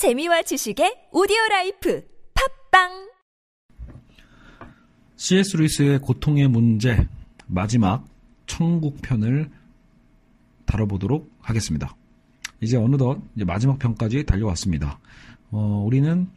재미와 지식의 오디오 라이프 팟빵 C.S. 루이스의 고통의 문제 마지막 천국 편을 다뤄보도록 하겠습니다. 이제 어느덧 이제 마지막 편까지 달려왔습니다. 어, 우리는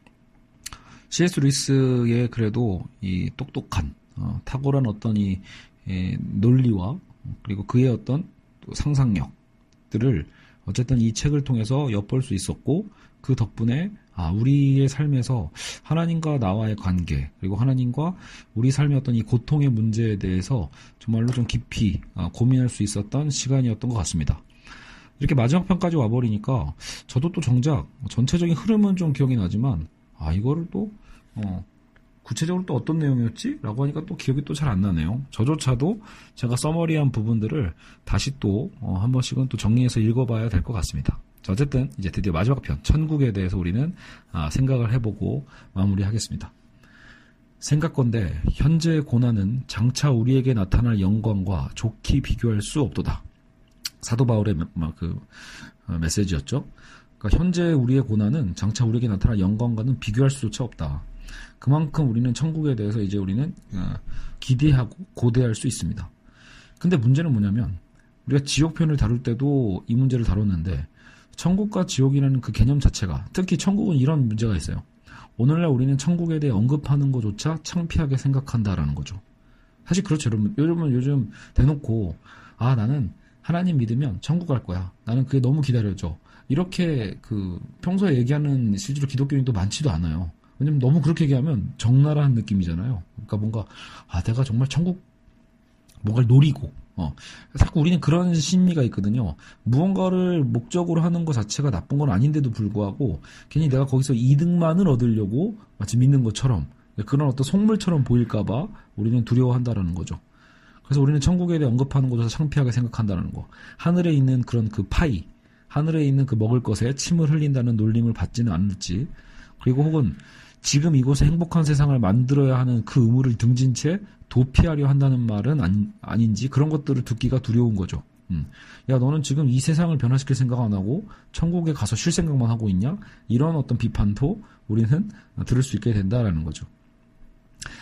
C.S. 루이스의 그래도 이 똑똑한 어, 탁월한 어떤 이 예, 논리와 그리고 그의 어떤 상상력들을 어쨌든 이 책을 통해서 엿볼 수 있었고 그 덕분에 아, 우리의 삶에서 하나님과 나와의 관계, 그리고 하나님과 우리 삶의 어떤 이 고통의 문제에 대해서 정말로 좀 깊이 아, 고민할 수 있었던 시간이었던 것 같습니다. 이렇게 마지막 편까지 와버리니까 저도 또 정작 전체적인 흐름은 좀 기억이 나지만 아, 이거를 또, 어, 구체적으로 또 어떤 내용이었지? 라고 하니까 또 기억이 또 잘 안 나네요. 저조차도 제가 써머리한 부분들을 다시 또, 어, 한 번씩은 또 정리해서 읽어봐야 될 것 같습니다. 자, 어쨌든 이제 드디어 마지막 편, 천국에 대해서 우리는 아, 생각을 해보고 마무리하겠습니다. 생각건데 현재의 고난은 장차 우리에게 나타날 영광과 좋게 비교할 수 없도다. 사도 바울의 그 어, 메시지였죠. 그러니까 현재 우리의 고난은 장차 우리에게 나타날 영광과는 비교할 수조차 없다. 그만큼 우리는 천국에 대해서 이제 우리는 어, 기대하고 고대할 수 있습니다. 근데 문제는 뭐냐면 우리가 지옥편을 다룰 때도 이 문제를 다뤘는데 천국과 지옥이라는 그 개념 자체가 특히 천국은 이런 문제가 있어요. 오늘날 우리는 천국에 대해 언급하는 것조차 창피하게 생각한다라는 거죠. 사실 그렇죠, 여러분. 요즘은 요즘 대놓고 아 나는 하나님 믿으면 천국 갈 거야. 나는 그게 너무 기다려져. 이렇게 그 평소에 얘기하는 실제로 기독교인도 많지도 않아요. 왜냐면 너무 그렇게 얘기하면 적나라한 느낌이잖아요. 그러니까 뭔가 아 내가 정말 천국 뭔가를 노리고 어, 자꾸 우리는 그런 심리가 있거든요. 무언가를 목적으로 하는 것 자체가 나쁜 건 아닌데도 불구하고 괜히 내가 거기서 이득만을 얻으려고 마치 믿는 것처럼 그런 어떤 속물처럼 보일까봐 우리는 두려워한다라는 거죠. 그래서 우리는 천국에 대해 언급하는 것조차 창피하게 생각한다는 거. 하늘에 있는 그런 그 파이, 하늘에 있는 그 먹을 것에 침을 흘린다는 놀림을 받지는 않을지, 그리고 혹은 지금 이곳에 행복한 세상을 만들어야 하는 그 의무를 등진 채 도피하려 한다는 말은 아닌, 지 그런 것들을 듣기가 두려운 거죠. 음. 야 너는 지금 이 세상을 변화시킬 생각 안 하고 천국에 가서 쉴 생각만 하고 있냐? 이런 어떤 비판도 우리는 들을 수 있게 된다라는 거죠.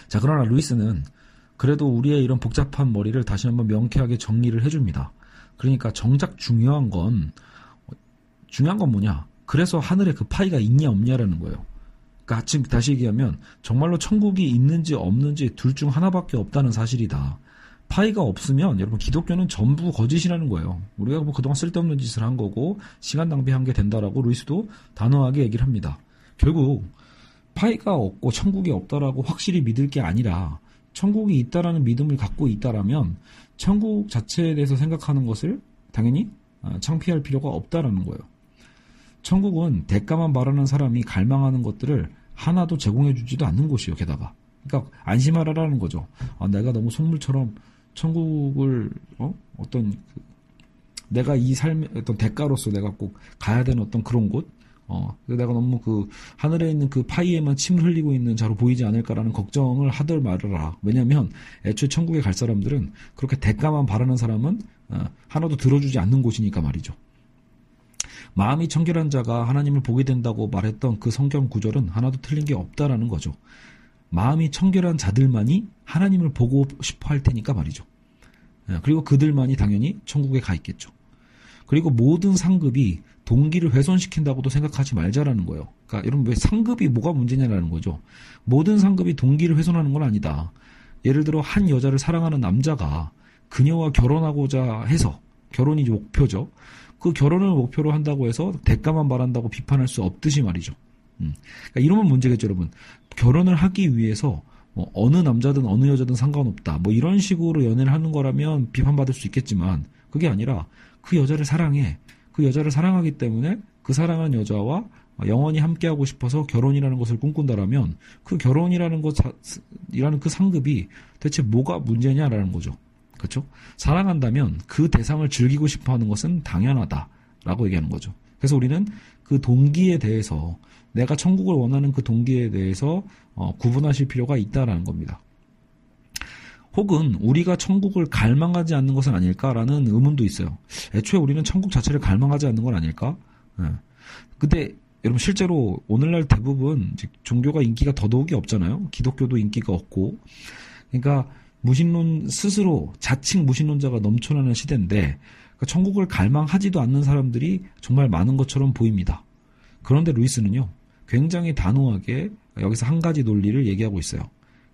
자 그러나 루이스는 그래도 우리의 이런 복잡한 머리를 다시 한번 명쾌하게 정리를 해줍니다. 그러니까 정작 중요한 건 중요한 건 뭐냐? 그래서 하늘에 그 파이가 있냐 없냐라는 거예요. 그러니까 다시 얘기하면 정말로 천국이 있는지 없는지 둘 중 하나밖에 없다는 사실이다. 파이가 없으면 여러분 기독교는 전부 거짓이라는 거예요. 우리가 뭐 그동안 쓸데없는 짓을 한 거고 시간 낭비한 게 된다라고 루이스도 단호하게 얘기를 합니다. 결국 파이가 없고 천국이 없다라고 확실히 믿을 게 아니라 천국이 있다라는 믿음을 갖고 있다라면 천국 자체에 대해서 생각하는 것을 당연히 아, 창피할 필요가 없다라는 거예요. 천국은 대가만 바라는 사람이 갈망하는 것들을 하나도 제공해주지도 않는 곳이요. 게다가 그러니까 안심하라라는 거죠. 아, 내가 너무 속물처럼 천국을 어? 어떤 그 내가 이 삶의 어떤 대가로서 내가 꼭 가야 되는 어떤 그런 곳, 어, 내가 너무 그 하늘에 있는 그 파이에만 침을 흘리고 있는 자로 보이지 않을까라는 걱정을 하들 말아라. 왜냐하면 애초에 천국에 갈 사람들은 그렇게 대가만 바라는 사람은 어, 하나도 들어주지 않는 곳이니까 말이죠. 마음이 청결한 자가 하나님을 보게 된다고 말했던 그 성경 구절은 하나도 틀린 게 없다라는 거죠. 마음이 청결한 자들만이 하나님을 보고 싶어 할 테니까 말이죠. 예, 그리고 그들만이 당연히 천국에 가 있겠죠. 그리고 모든 상급이 동기를 훼손시킨다고도 생각하지 말자라는 거예요. 그러니까 여러분 왜 상급이 뭐가 문제냐라는 거죠. 모든 상급이 동기를 훼손하는 건 아니다. 예를 들어 한 여자를 사랑하는 남자가 그녀와 결혼하고자 해서 결혼이 목표죠. 그 결혼을 목표로 한다고 해서 대가만 말한다고 비판할 수 없듯이 말이죠. 음. 그러니까 이러면 문제겠죠, 여러분. 결혼을 하기 위해서 뭐 어느 남자든 어느 여자든 상관없다. 뭐 이런 식으로 연애를 하는 거라면 비판받을 수 있겠지만 그게 아니라 그 여자를 사랑해. 그 여자를 사랑하기 때문에 그 사랑하는 여자와 영원히 함께하고 싶어서 결혼이라는 것을 꿈꾼다라면 그 결혼이라는 것, 이라는 그 상급이 대체 뭐가 문제냐라는 거죠. 그렇죠? 사랑한다면 그 대상을 즐기고 싶어 하는 것은 당연하다라고 얘기하는 거죠. 그래서 우리는 그 동기에 대해서 내가 천국을 원하는 그 동기에 대해서 어, 구분하실 필요가 있다라는 겁니다. 혹은 우리가 천국을 갈망하지 않는 것은 아닐까라는 의문도 있어요. 애초에 우리는 천국 자체를 갈망하지 않는 건 아닐까? 네. 근데 여러분 실제로 오늘날 대부분 종교가 인기가 더더욱이 없잖아요. 기독교도 인기가 없고. 그러니까 무신론 스스로 자칭 무신론자가 넘쳐나는 시대인데 그러니까 천국을 갈망하지도 않는 사람들이 정말 많은 것처럼 보입니다. 그런데 루이스는요. 굉장히 단호하게 여기서 한 가지 논리를 얘기하고 있어요.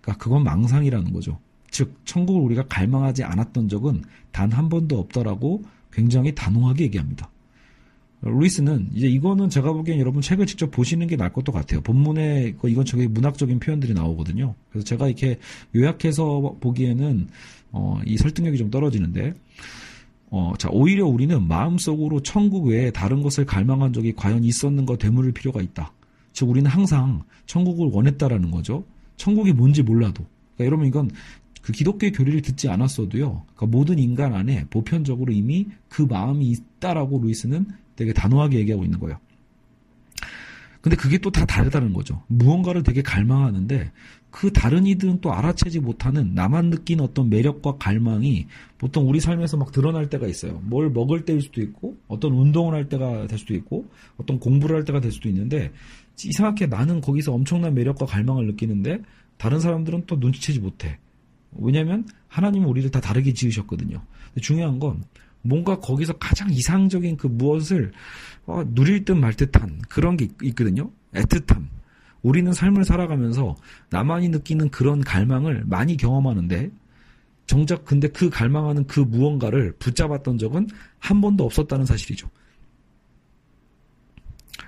그러니까 그건 망상이라는 거죠. 즉 천국을 우리가 갈망하지 않았던 적은 단 한 번도 없다라고 굉장히 단호하게 얘기합니다. 루이스는 이제 이거는 제가 보기엔 여러분 책을 직접 보시는 게 나을 것도 같아요. 본문에 이건 저기 문학적인 표현들이 나오거든요. 그래서 제가 이렇게 요약해서 보기에는 어, 이 설득력이 좀 떨어지는데 어, 자 오히려 우리는 마음속으로 천국 외에 다른 것을 갈망한 적이 과연 있었는가 되물을 필요가 있다. 즉 우리는 항상 천국을 원했다라는 거죠. 천국이 뭔지 몰라도. 그러니까 여러분 이건 그 기독교의 교리를 듣지 않았어도요. 그러니까 모든 인간 안에 보편적으로 이미 그 마음이 있다라고 루이스는 되게 단호하게 얘기하고 있는 거예요. 근데 그게 또 다 다르다는 거죠. 무언가를 되게 갈망하는데 그 다른 이들은 또 알아채지 못하는 나만 느낀 어떤 매력과 갈망이 보통 우리 삶에서 막 드러날 때가 있어요. 뭘 먹을 때일 수도 있고 어떤 운동을 할 때가 될 수도 있고 어떤 공부를 할 때가 될 수도 있는데 이상하게 나는 거기서 엄청난 매력과 갈망을 느끼는데 다른 사람들은 또 눈치채지 못해. 왜냐하면 하나님은 우리를 다 다르게 지으셨거든요. 중요한 건 뭔가 거기서 가장 이상적인 그 무엇을 어, 누릴 듯 말 듯한 그런 게 있, 거든요 애틋함. 우리는 삶을 살아가면서 나만이 느끼는 그런 갈망을 많이 경험하는데 정작 근데 그 갈망하는 그 무언가를 붙잡았던 적은 한 번도 없었다는 사실이죠.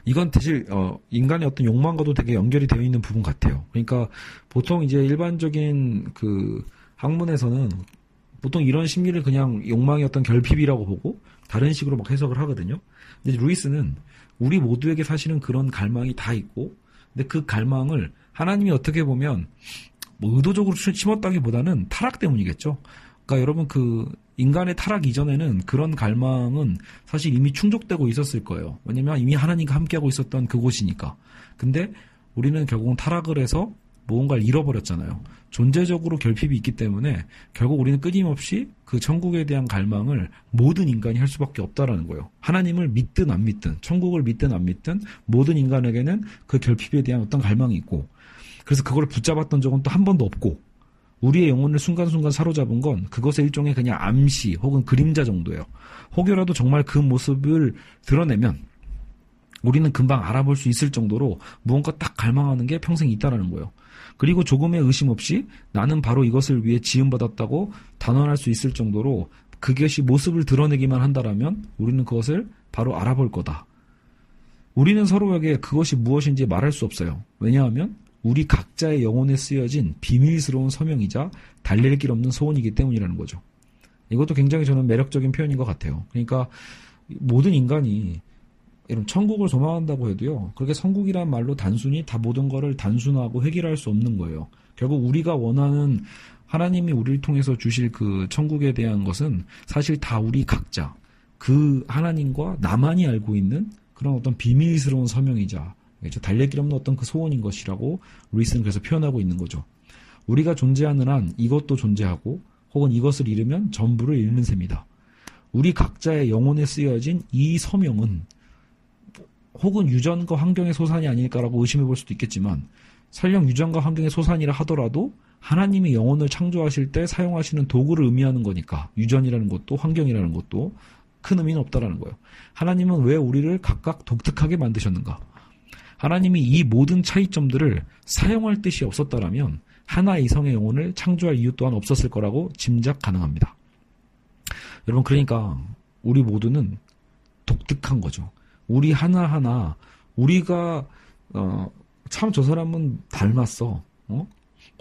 이건 사실 어, 인간의 어떤 욕망과도 되게 연결이 되어 있는 부분 같아요. 그러니까 보통 이제 일반적인 그 학문에서는 보통 이런 심리를 그냥 욕망의 어떤 결핍이라고 보고 다른 식으로 막 해석을 하거든요. 근데 루이스는 우리 모두에게 사실은 그런 갈망이 다 있고, 근데 그 갈망을 하나님이 어떻게 보면 뭐 의도적으로 심었다기보다는 타락 때문이겠죠. 그러니까 여러분 그 인간의 타락 이전에는 그런 갈망은 사실 이미 충족되고 있었을 거예요. 왜냐면 이미 하나님과 함께하고 있었던 그곳이니까. 근데 우리는 결국은 타락을 해서 무언가를 잃어버렸잖아요. 존재적으로 결핍이 있기 때문에 결국 우리는 끊임없이 그 천국에 대한 갈망을 모든 인간이 할 수밖에 없다라는 거예요. 하나님을 믿든 안 믿든, 천국을 믿든 안 믿든 모든 인간에게는 그 결핍에 대한 어떤 갈망이 있고, 그래서 그걸 붙잡았던 적은 또 한 번도 없고, 우리의 영혼을 순간순간 사로잡은 건 그것의 일종의 그냥 암시 혹은 그림자 정도예요. 혹여라도 정말 그 모습을 드러내면 우리는 금방 알아볼 수 있을 정도로 무언가 딱 갈망하는 게 평생 있다라는 거예요. 그리고 조금의 의심 없이 나는 바로 이것을 위해 지음받았다고 단언할 수 있을 정도로 그것이 모습을 드러내기만 한다라면 우리는 그것을 바로 알아볼 거다. 우리는 서로에게 그것이 무엇인지 말할 수 없어요. 왜냐하면 우리 각자의 영혼에 쓰여진 비밀스러운 서명이자 달랠 길 없는 소원이기 때문이라는 거죠. 이것도 굉장히 저는 매력적인 표현인 것 같아요. 그러니까 모든 인간이 여러분 천국을 소망한다고 해도요. 그렇게 천국이란 말로 단순히 다 모든 거를 단순화하고 해결할 수 없는 거예요. 결국 우리가 원하는 하나님이 우리를 통해서 주실 그 천국에 대한 것은 사실 다 우리 각자 그 하나님과 나만이 알고 있는 그런 어떤 비밀스러운 서명이자 달래길 없는 어떤 그 소원인 것이라고 루이스는 그래서 표현하고 있는 거죠. 우리가 존재하는 한 이것도 존재하고 혹은 이것을 잃으면 전부를 잃는 셈이다. 우리 각자의 영혼에 쓰여진 이 서명은 혹은 유전과 환경의 소산이 아닐까라고 의심해 볼 수도 있겠지만 설령 유전과 환경의 소산이라 하더라도 하나님이 영혼을 창조하실 때 사용하시는 도구를 의미하는 거니까 유전이라는 것도 환경이라는 것도 큰 의미는 없다라는 거예요. 하나님은 왜 우리를 각각 독특하게 만드셨는가? 하나님이 이 모든 차이점들을 사용할 뜻이 없었다라면 하나 이성의 영혼을 창조할 이유 또한 없었을 거라고 짐작 가능합니다. 여러분 그러니까 우리 모두는 독특한 거죠. 우리 하나하나 우리가 어, 참 저 사람은 닮았어. 어?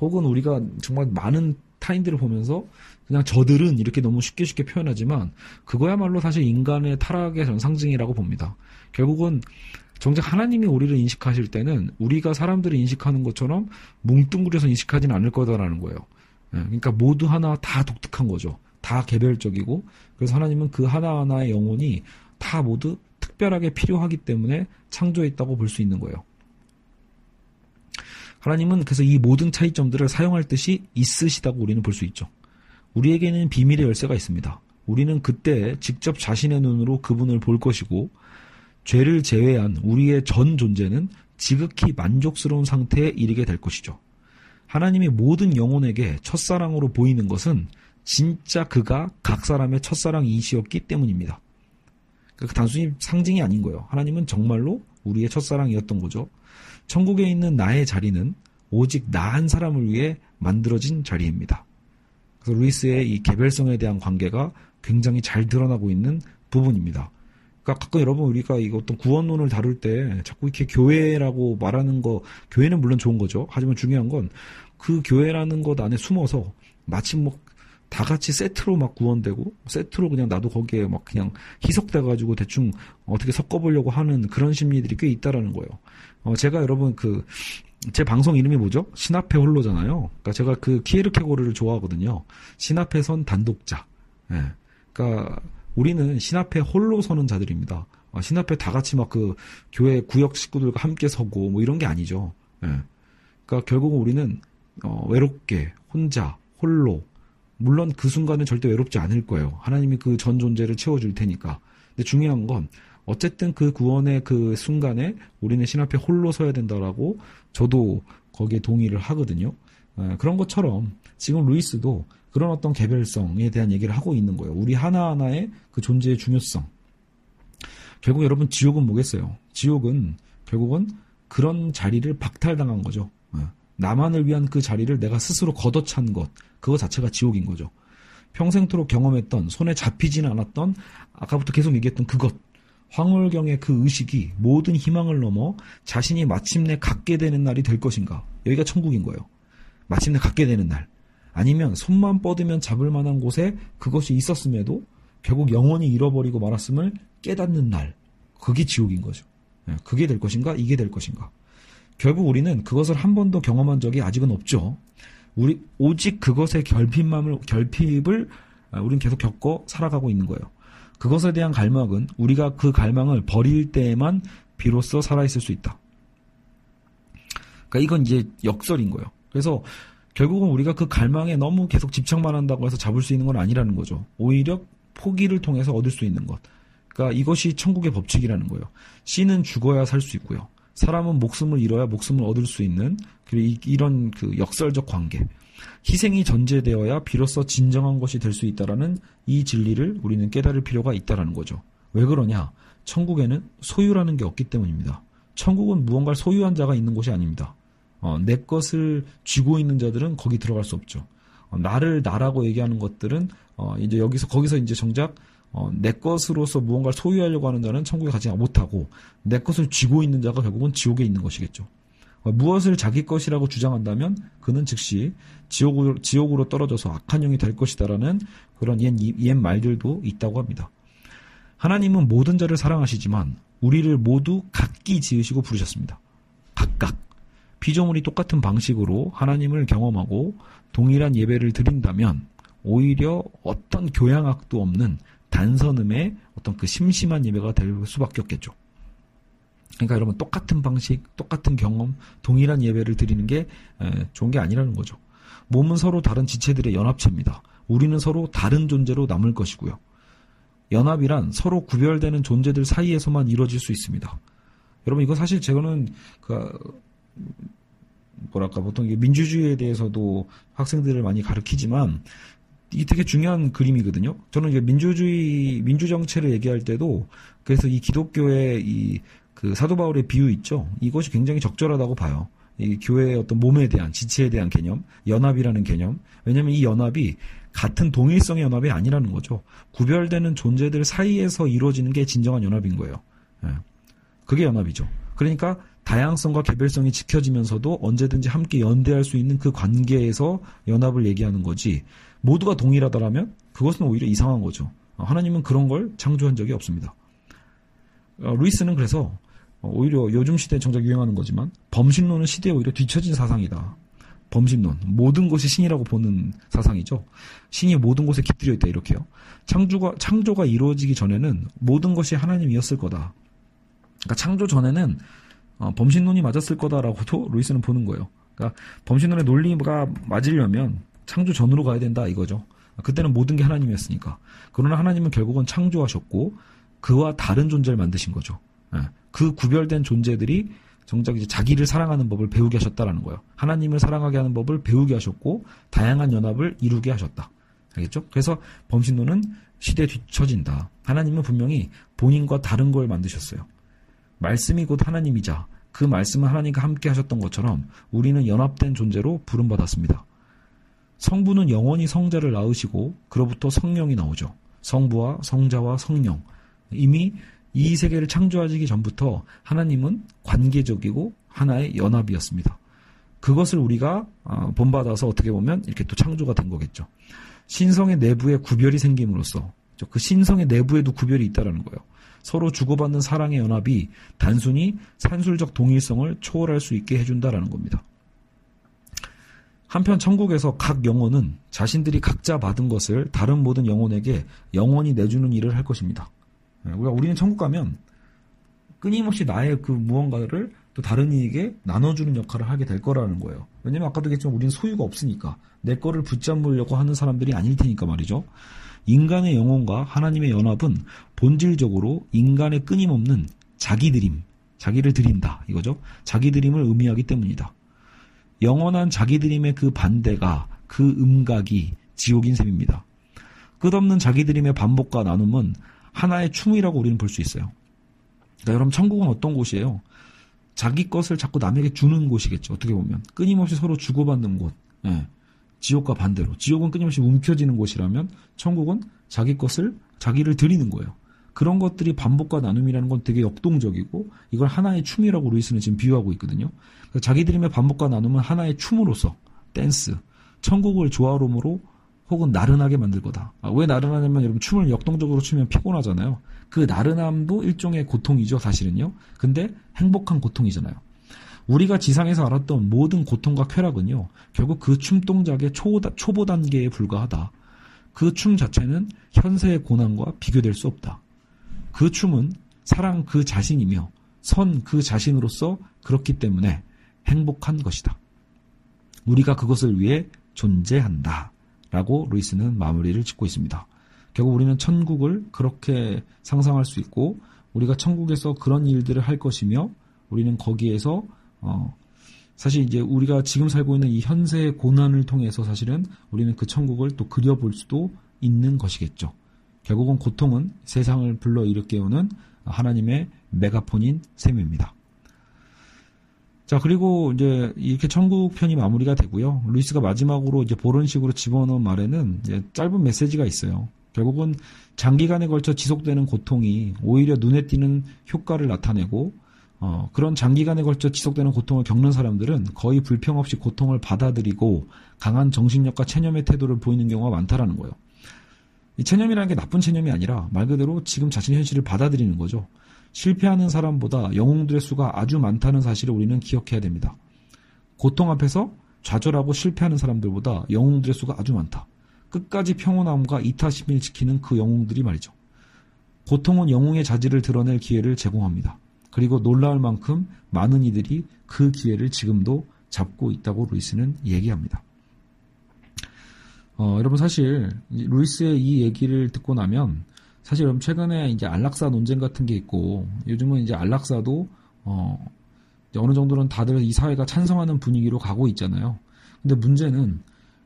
혹은 우리가 정말 많은 타인들을 보면서 그냥 저들은 이렇게 너무 쉽게 쉽게 표현하지만 그거야말로 사실 인간의 타락의 전 상징이라고 봅니다. 결국은 정작 하나님이 우리를 인식하실 때는 우리가 사람들을 인식하는 것처럼 뭉뚱그려서 인식하지는 않을 거다라는 거예요. 예, 그러니까 모두 하나 다 독특한 거죠. 다 개별적이고 그래서 하나님은 그 하나하나의 영혼이 다 모두 특별하게 필요하기 때문에 창조했다고 볼 수 있는 거예요. 하나님은 그래서 이 모든 차이점들을 사용할 뜻이 있으시다고 우리는 볼 수 있죠. 우리에게는 비밀의 열쇠가 있습니다. 우리는 그때 직접 자신의 눈으로 그분을 볼 것이고 죄를 제외한 우리의 전 존재는 지극히 만족스러운 상태에 이르게 될 것이죠. 하나님이 모든 영혼에게 첫사랑으로 보이는 것은 진짜 그가 각 사람의 첫사랑이시였기 때문입니다. 그 단순히 상징이 아닌 거예요. 하나님은 정말로 우리의 첫사랑이었던 거죠. 천국에 있는 나의 자리는 오직 나 한 사람을 위해 만들어진 자리입니다. 그래서 루이스의 이 개별성에 대한 관계가 굉장히 잘 드러나고 있는 부분입니다. 그러니까 가끔 여러분 우리가 이거 어떤 구원론을 다룰 때 자꾸 이렇게 교회라고 말하는 거 교회는 물론 좋은 거죠. 하지만 중요한 건 그 교회라는 것 안에 숨어서 마치 뭐 다 같이 세트로 막 구원되고 세트로 그냥 나도 거기에 막 그냥 희석돼 가지고 대충 어떻게 섞어보려고 하는 그런 심리들이 꽤 있다라는 거예요. 어 제가 여러분 그 제 방송 이름이 뭐죠? 신앞의 홀로잖아요. 그러니까 제가 그 키에르케고르를 좋아하거든요. 신앞에 선 단독자. 예. 그러니까 우리는 신 앞에 홀로 서는 자들입니다. 아, 신 앞에 다 같이 막 그 교회 구역 식구들과 함께 서고 뭐 이런 게 아니죠. 예. 그러니까 결국은 우리는 어, 외롭게 혼자 홀로 물론 그 순간은 절대 외롭지 않을 거예요. 하나님이 그 전 존재를 채워줄 테니까. 근데 중요한 건 어쨌든 그 구원의 그 순간에 우리는 신 앞에 홀로 서야 된다라고 저도 거기에 동의를 하거든요. 예, 그런 것처럼 지금 루이스도 그런 어떤 개별성에 대한 얘기를 하고 있는 거예요. 우리 하나하나의 그 존재의 중요성. 결국 여러분 지옥은 뭐겠어요? 지옥은 결국은 그런 자리를 박탈당한 거죠. 예. 나만을 위한 그 자리를 내가 스스로 걷어찬 것, 그거 자체가 지옥인 거죠. 평생토록 경험했던 손에 잡히지는 않았던 아까부터 계속 얘기했던 그것, 황홀경의 그 의식이 모든 희망을 넘어 자신이 마침내 갖게 되는 날이 될 것인가? 여기가 천국인 거예요. 마침내 갖게 되는 날. 아니면 손만 뻗으면 잡을 만한 곳에 그것이 있었음에도 결국 영원히 잃어버리고 말았음을 깨닫는 날. 그게 지옥인 거죠. 예, 그게 될 것인가? 이게 될 것인가? 결국 우리는 그것을 한 번도 경험한 적이 아직은 없죠. 우리 오직 그것의 결핍함을 결핍을 아, 우리는 계속 겪어 살아가고 있는 거예요. 그것에 대한 갈망은 우리가 그 갈망을 버릴 때에만 비로소 살아있을 수 있다. 그러니까 이건 이제 역설인 거예요. 그래서 결국은 우리가 그 갈망에 너무 계속 집착만 한다고 해서 잡을 수 있는 건 아니라는 거죠. 오히려 포기를 통해서 얻을 수 있는 것. 그러니까 이것이 천국의 법칙이라는 거예요. 씨는 죽어야 살 수 있고요. 사람은 목숨을 잃어야 목숨을 얻을 수 있는 그리고 이 런 그 역설적 관계. 희생이 전제되어야 비로소 진정한 것이 될 수 있다라는 이 진리를 우리는 깨달을 필요가 있다라는 거죠. 왜 그러냐? 천국에는 소유라는 게 없기 때문입니다. 천국은 무언가를 소유한 자가 있는 곳이 아닙니다. 어, 내 것을 쥐고 있는 자들은 거기 들어갈 수 없죠. 어, 나를 나라고 얘기하는 것들은 어, 이제 여기서 거기서 이제 정작 어, 내 것으로서 무언가를 소유하려고 하는 자는 천국에 가지 못하고 내 것을 쥐고 있는 자가 결국은 지옥에 있는 것이겠죠. 어, 무엇을 자기 것이라고 주장한다면 그는 즉시 지옥으로, 지옥으로 떨어져서 악한 영이 될 것이다라는 그런 옛, 옛 말들도 있다고 합니다. 하나님은 모든 자를 사랑하시지만 우리를 모두 각기 지으시고 부르셨습니다. 각각. 피조물이 똑같은 방식으로 하나님을 경험하고 동일한 예배를 드린다면 오히려 어떤 교양학도 없는 단선음의 어떤 그 심심한 예배가 될 수밖에 없겠죠. 그러니까 여러분 똑같은 방식, 똑같은 경험, 동일한 예배를 드리는 게 좋은 게 아니라는 거죠. 몸은 서로 다른 지체들의 연합체입니다. 우리는 서로 다른 존재로 남을 것이고요. 연합이란 서로 구별되는 존재들 사이에서만 이루어질 수 있습니다. 여러분 이거 사실 제가는 그 뭐랄까 보통 민주주의에 대해서도 학생들을 많이 가르치지만 이게 되게 중요한 그림이거든요. 저는 이제 민주주의 민주 정체를 얘기할 때도 그래서 이 기독교의 이 그 사도 바울의 비유 있죠. 이것이 굉장히 적절하다고 봐요. 이 교회의 어떤 몸에 대한 지체에 대한 개념, 연합이라는 개념. 왜냐하면 이 연합이 같은 동일성의 연합이 아니라는 거죠. 구별되는 존재들 사이에서 이루어지는 게 진정한 연합인 거예요. 예. 그게 연합이죠. 그러니까 다양성과 개별성이 지켜지면서도 언제든지 함께 연대할 수 있는 그 관계에서 연합을 얘기하는 거지 모두가 동일하다라면 그것은 오히려 이상한 거죠. 어, 하나님은 그런 걸 창조한 적이 없습니다. 어, 루이스는 그래서 오히려 요즘 시대에 정작 유행하는 거지만 범신론은 시대에 오히려 뒤처진 사상이다. 범신론 모든 것이 신이라고 보는 사상이죠. 신이 모든 것에 깃들여 있다 이렇게요. 창조가 창조가 이루어지기 전에는 모든 것이 하나님이었을 거다. 그러니까 창조 전에는 어, 범신론이 맞았을 거다라고도 루이스는 보는 거예요. 그러니까 범신론의 논리가 맞으려면 창조 전으로 가야 된다 이거죠. 그때는 모든 게 하나님이었으니까. 그러나 하나님은 결국은 창조하셨고 그와 다른 존재를 만드신 거죠. 예. 그 구별된 존재들이 정작 이제 자기를 사랑하는 법을 배우게 하셨다라는 거예요. 하나님을 사랑하게 하는 법을 배우게 하셨고 다양한 연합을 이루게 하셨다. 알겠죠? 그래서 범신론은 시대에 뒤처진다. 하나님은 분명히 본인과 다른 걸 만드셨어요. 말씀이 곧 하나님이자 그 말씀은 하나님과 함께 하셨던 것처럼 우리는 연합된 존재로 부름받았습니다. 성부는 영원히 성자를 낳으시고 그로부터 성령이 나오죠. 성부와 성자와 성령. 이미 이 세계를 창조하기 전부터 하나님은 관계적이고 하나의 연합이었습니다. 그것을 우리가 어, 본받아서 어떻게 보면 이렇게 또 창조가 된 거겠죠. 신성의 내부에 구별이 생김으로써 그 신성의 내부에도 구별이 있다라는 거예요. 서로 주고받는 사랑의 연합이 단순히 산술적 동일성을 초월할 수 있게 해준다라는 겁니다. 한편 천국에서 각 영혼은 자신들이 각자 받은 것을 다른 모든 영혼에게 영원히 내주는 일을 할 것입니다. 예, 우리가 우리는 천국 가면 끊임없이 나의 그 무언가를 또 다른 이에게 나눠주는 역할을 하게 될 거라는 거예요. 왜냐면 아까도 얘기했지만 우리는 소유가 없으니까 내 거를 붙잡으려고 하는 사람들이 아닐 테니까 말이죠. 인간의 영혼과 하나님의 연합은 본질적으로 인간의 끊임없는 자기 드림, 자기를 드린다 이거죠. 자기 드림을 의미하기 때문이다. 영원한 자기 드림의 그 반대가 그 음각이 지옥인 셈입니다. 끝없는 자기 드림의 반복과 나눔은 하나의 춤이라고 우리는 볼 수 있어요. 그러니까 여러분 천국은 어떤 곳이에요? 자기 것을 자꾸 남에게 주는 곳이겠죠. 어떻게 보면 끊임없이 서로 주고받는 곳. 예. 지옥과 반대로 지옥은 끊임없이 움켜지는 곳이라면 천국은 자기 것을 자기를 드리는 거예요. 그런 것들이 반복과 나눔이라는 건 되게 역동적이고 이걸 하나의 춤이라고 루이스는 지금 비유하고 있거든요. 자기 드림의 반복과 나눔은 하나의 춤으로서 댄스, 천국을 조화로움으로 혹은 나른하게 만들 거다. 아, 왜 나른하냐면 여러분 춤을 역동적으로 추면 피곤하잖아요. 그 나른함도 일종의 고통이죠, 사실은요. 근데 행복한 고통이잖아요. 우리가 지상에서 알았던 모든 고통과 쾌락은요, 결국 그 춤 동작의 초, 초보 단계에 불과하다. 그 춤 자체는 현세의 고난과 비교될 수 없다. 그 춤은 사랑 그 자신이며 선 그 자신으로서 그렇기 때문에 행복한 것이다. 우리가 그것을 위해 존재한다. 라고 루이스는 마무리를 짓고 있습니다. 결국 우리는 천국을 그렇게 상상할 수 있고 우리가 천국에서 그런 일들을 할 것이며 우리는 거기에서 어 사실 이제 우리가 지금 살고 있는 이 현세의 고난을 통해서 사실은 우리는 그 천국을 또 그려볼 수도 있는 것이겠죠. 결국은 고통은 세상을 불러일으켜 오는 하나님의 메가폰인 셈입니다. 자, 그리고 이제 이렇게 천국 편이 마무리가 되고요. 루이스가 마지막으로 이제 그런 식으로 집어넣은 말에는 짧은 메시지가 있어요. 결국은 장기간에 걸쳐 지속되는 고통이 오히려 눈에 띄는 효과를 나타내고 어, 그런 장기간에 걸쳐 지속되는 고통을 겪는 사람들은 거의 불평 없이 고통을 받아들이고 강한 정신력과 체념의 태도를 보이는 경우가 많다라는 거예요. 이 체념이라는 게 나쁜 체념이 아니라 말 그대로 지금 자신의 현실을 받아들이는 거죠. 실패하는 사람보다 영웅들의 수가 아주 많다는 사실을 우리는 기억해야 됩니다. 고통 앞에서 좌절하고 실패하는 사람들보다 영웅들의 수가 아주 많다. 끝까지 평온함과 이타심을 지키는 그 영웅들이 말이죠. 고통은 영웅의 자질을 드러낼 기회를 제공합니다. 그리고 놀라울 만큼 많은 이들이 그 기회를 지금도 잡고 있다고 루이스는 얘기합니다. 어, 여러분 사실 루이스의 이 얘기를 듣고 나면 사실 여러분 최근에 이제 안락사 논쟁 같은 게 있고 요즘은 이제 안락사도 어 어느 정도는 다들 이 사회가 찬성하는 분위기로 가고 있잖아요. 근데 문제는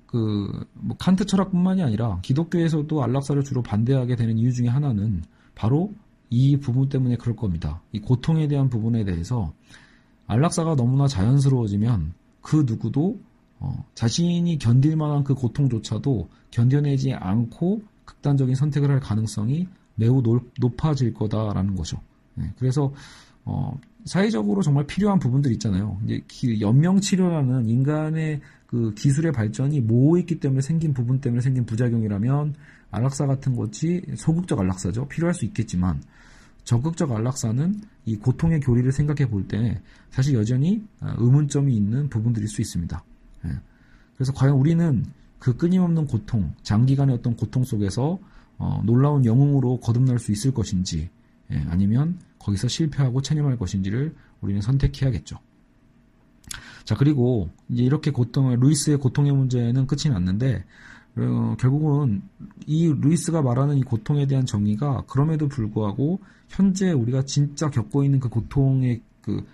그 뭐 칸트 철학뿐만이 아니라 기독교에서도 안락사를 주로 반대하게 되는 이유 중에 하나는 바로 이 부분 때문에 그럴 겁니다. 이 고통에 대한 부분에 대해서 안락사가 너무나 자연스러워지면 그 누구도 어, 자신이 견딜 만한 그 고통조차도 견뎌내지 않고 극단적인 선택을 할 가능성이 매우 높 아질 거다라는 거죠. 네, 그래서 어, 사회적으로 정말 필요한 부분들 있잖아요. 이제 연명 치료라는 인간의 그 기술의 발전이 모호했기 때문에 생긴 부분 때문에 생긴 부작용이라면 안락사 같은 것이 소극적 안락사죠. 필요할 수 있겠지만 적극적 안락사는 이 고통의 교리를 생각해 볼 때 사실 여전히 아, 의문점이 있는 부분들일 수 있습니다. 네. 그래서 과연 우리는 그 끊임없는 고통, 장기간의 어떤 고통 속에서 어, 놀라운 영웅으로 거듭날 수 있을 것인지, 예, 아니면 거기서 실패하고 체념할 것인지를 우리는 선택해야겠죠. 자, 그리고 이제 이렇게 고통을, 루이스의 고통의 문제는 끝이 났는데, 어, 결국은 이 루이스가 말하는 이 고통에 대한 정의가 그럼에도 불구하고 현재 우리가 진짜 겪고 있는 그 고통의 그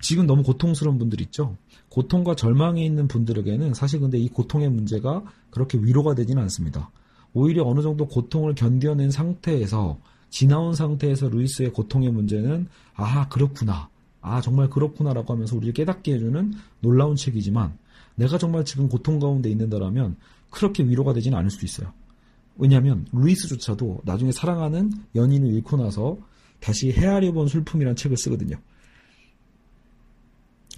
지금 너무 고통스러운 분들 있죠. 고통과 절망에 있는 분들에게는 사실 근데 이 고통의 문제가 그렇게 위로가 되지는 않습니다. 오히려 어느 정도 고통을 견뎌낸 상태에서 지나온 상태에서 루이스의 고통의 문제는 아 그렇구나 아 정말 그렇구나라고 하면서 우리를 깨닫게 해주는 놀라운 책이지만 내가 정말 지금 고통 가운데 있는다라면 그렇게 위로가 되지는 않을 수도 있어요. 왜냐하면 루이스조차도 나중에 사랑하는 연인을 잃고 나서 다시 헤아려 본 슬픔이라는 책을 쓰거든요.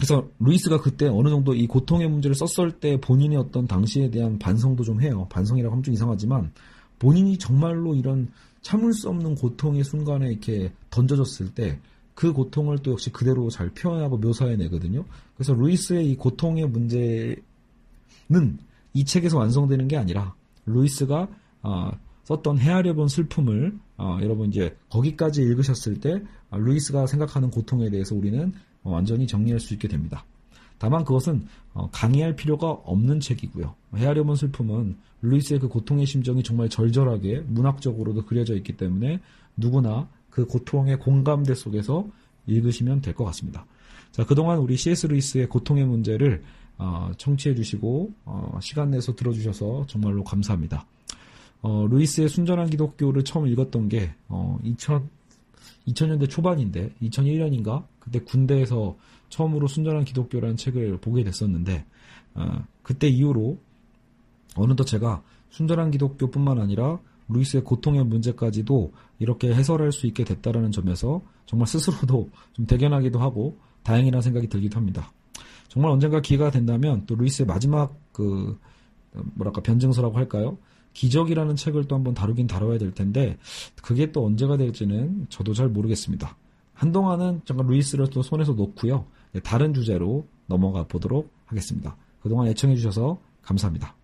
그래서 루이스가 그때 어느 정도 이 고통의 문제를 썼을 때 본인의 어떤 당시에 대한 반성도 좀 해요. 반성이라고 하면 좀 이상하지만 본인이 정말로 이런 참을 수 없는 고통의 순간에 이렇게 던져졌을 때 그 고통을 또 역시 그대로 잘 표현하고 묘사해내거든요. 그래서 루이스의 이 고통의 문제는 이 책에서 완성되는 게 아니라 루이스가 어, 썼던 헤아려 본 슬픔을 어, 여러분 이제 거기까지 읽으셨을 때 어, 루이스가 생각하는 고통에 대해서 우리는 어, 완전히 정리할 수 있게 됩니다. 다만 그것은 어, 강의할 필요가 없는 책이고요. 헤아려 본 슬픔은 루이스의 그 고통의 심정이 정말 절절하게 문학적으로도 그려져 있기 때문에 누구나 그 고통의 공감대 속에서 읽으시면 될 것 같습니다. 자, 그동안 우리 C.S. 루이스의 고통의 문제를 어, 청취해 주시고 어, 시간 내서 들어주셔서 정말로 감사합니다. 어, 루이스의 순전한 기독교를 처음 읽었던 게 2000, 2000년대 초반인데 2001년인가 그때 군대에서 처음으로 순전한 기독교라는 책을 보게 됐었는데 그때 이후로 어느덧 제가 순전한 기독교뿐만 아니라 루이스의 고통의 문제까지도 이렇게 해설할 수 있게 됐다라는 점에서 정말 스스로도 좀 대견하기도 하고 다행이라는 생각이 들기도 합니다. 정말 언젠가 기회가 된다면 또 루이스의 마지막 그 뭐랄까 변증서라고 할까요? 기적이라는 책을 또 한번 다루긴 다뤄야 될 텐데 그게 또 언제가 될지는 저도 잘 모르겠습니다. 한동안은 잠깐 루이스를 또 손에서 놓고요. 네, 다른 주제로 넘어가 보도록 하겠습니다. 그동안 애청해 주셔서 감사합니다.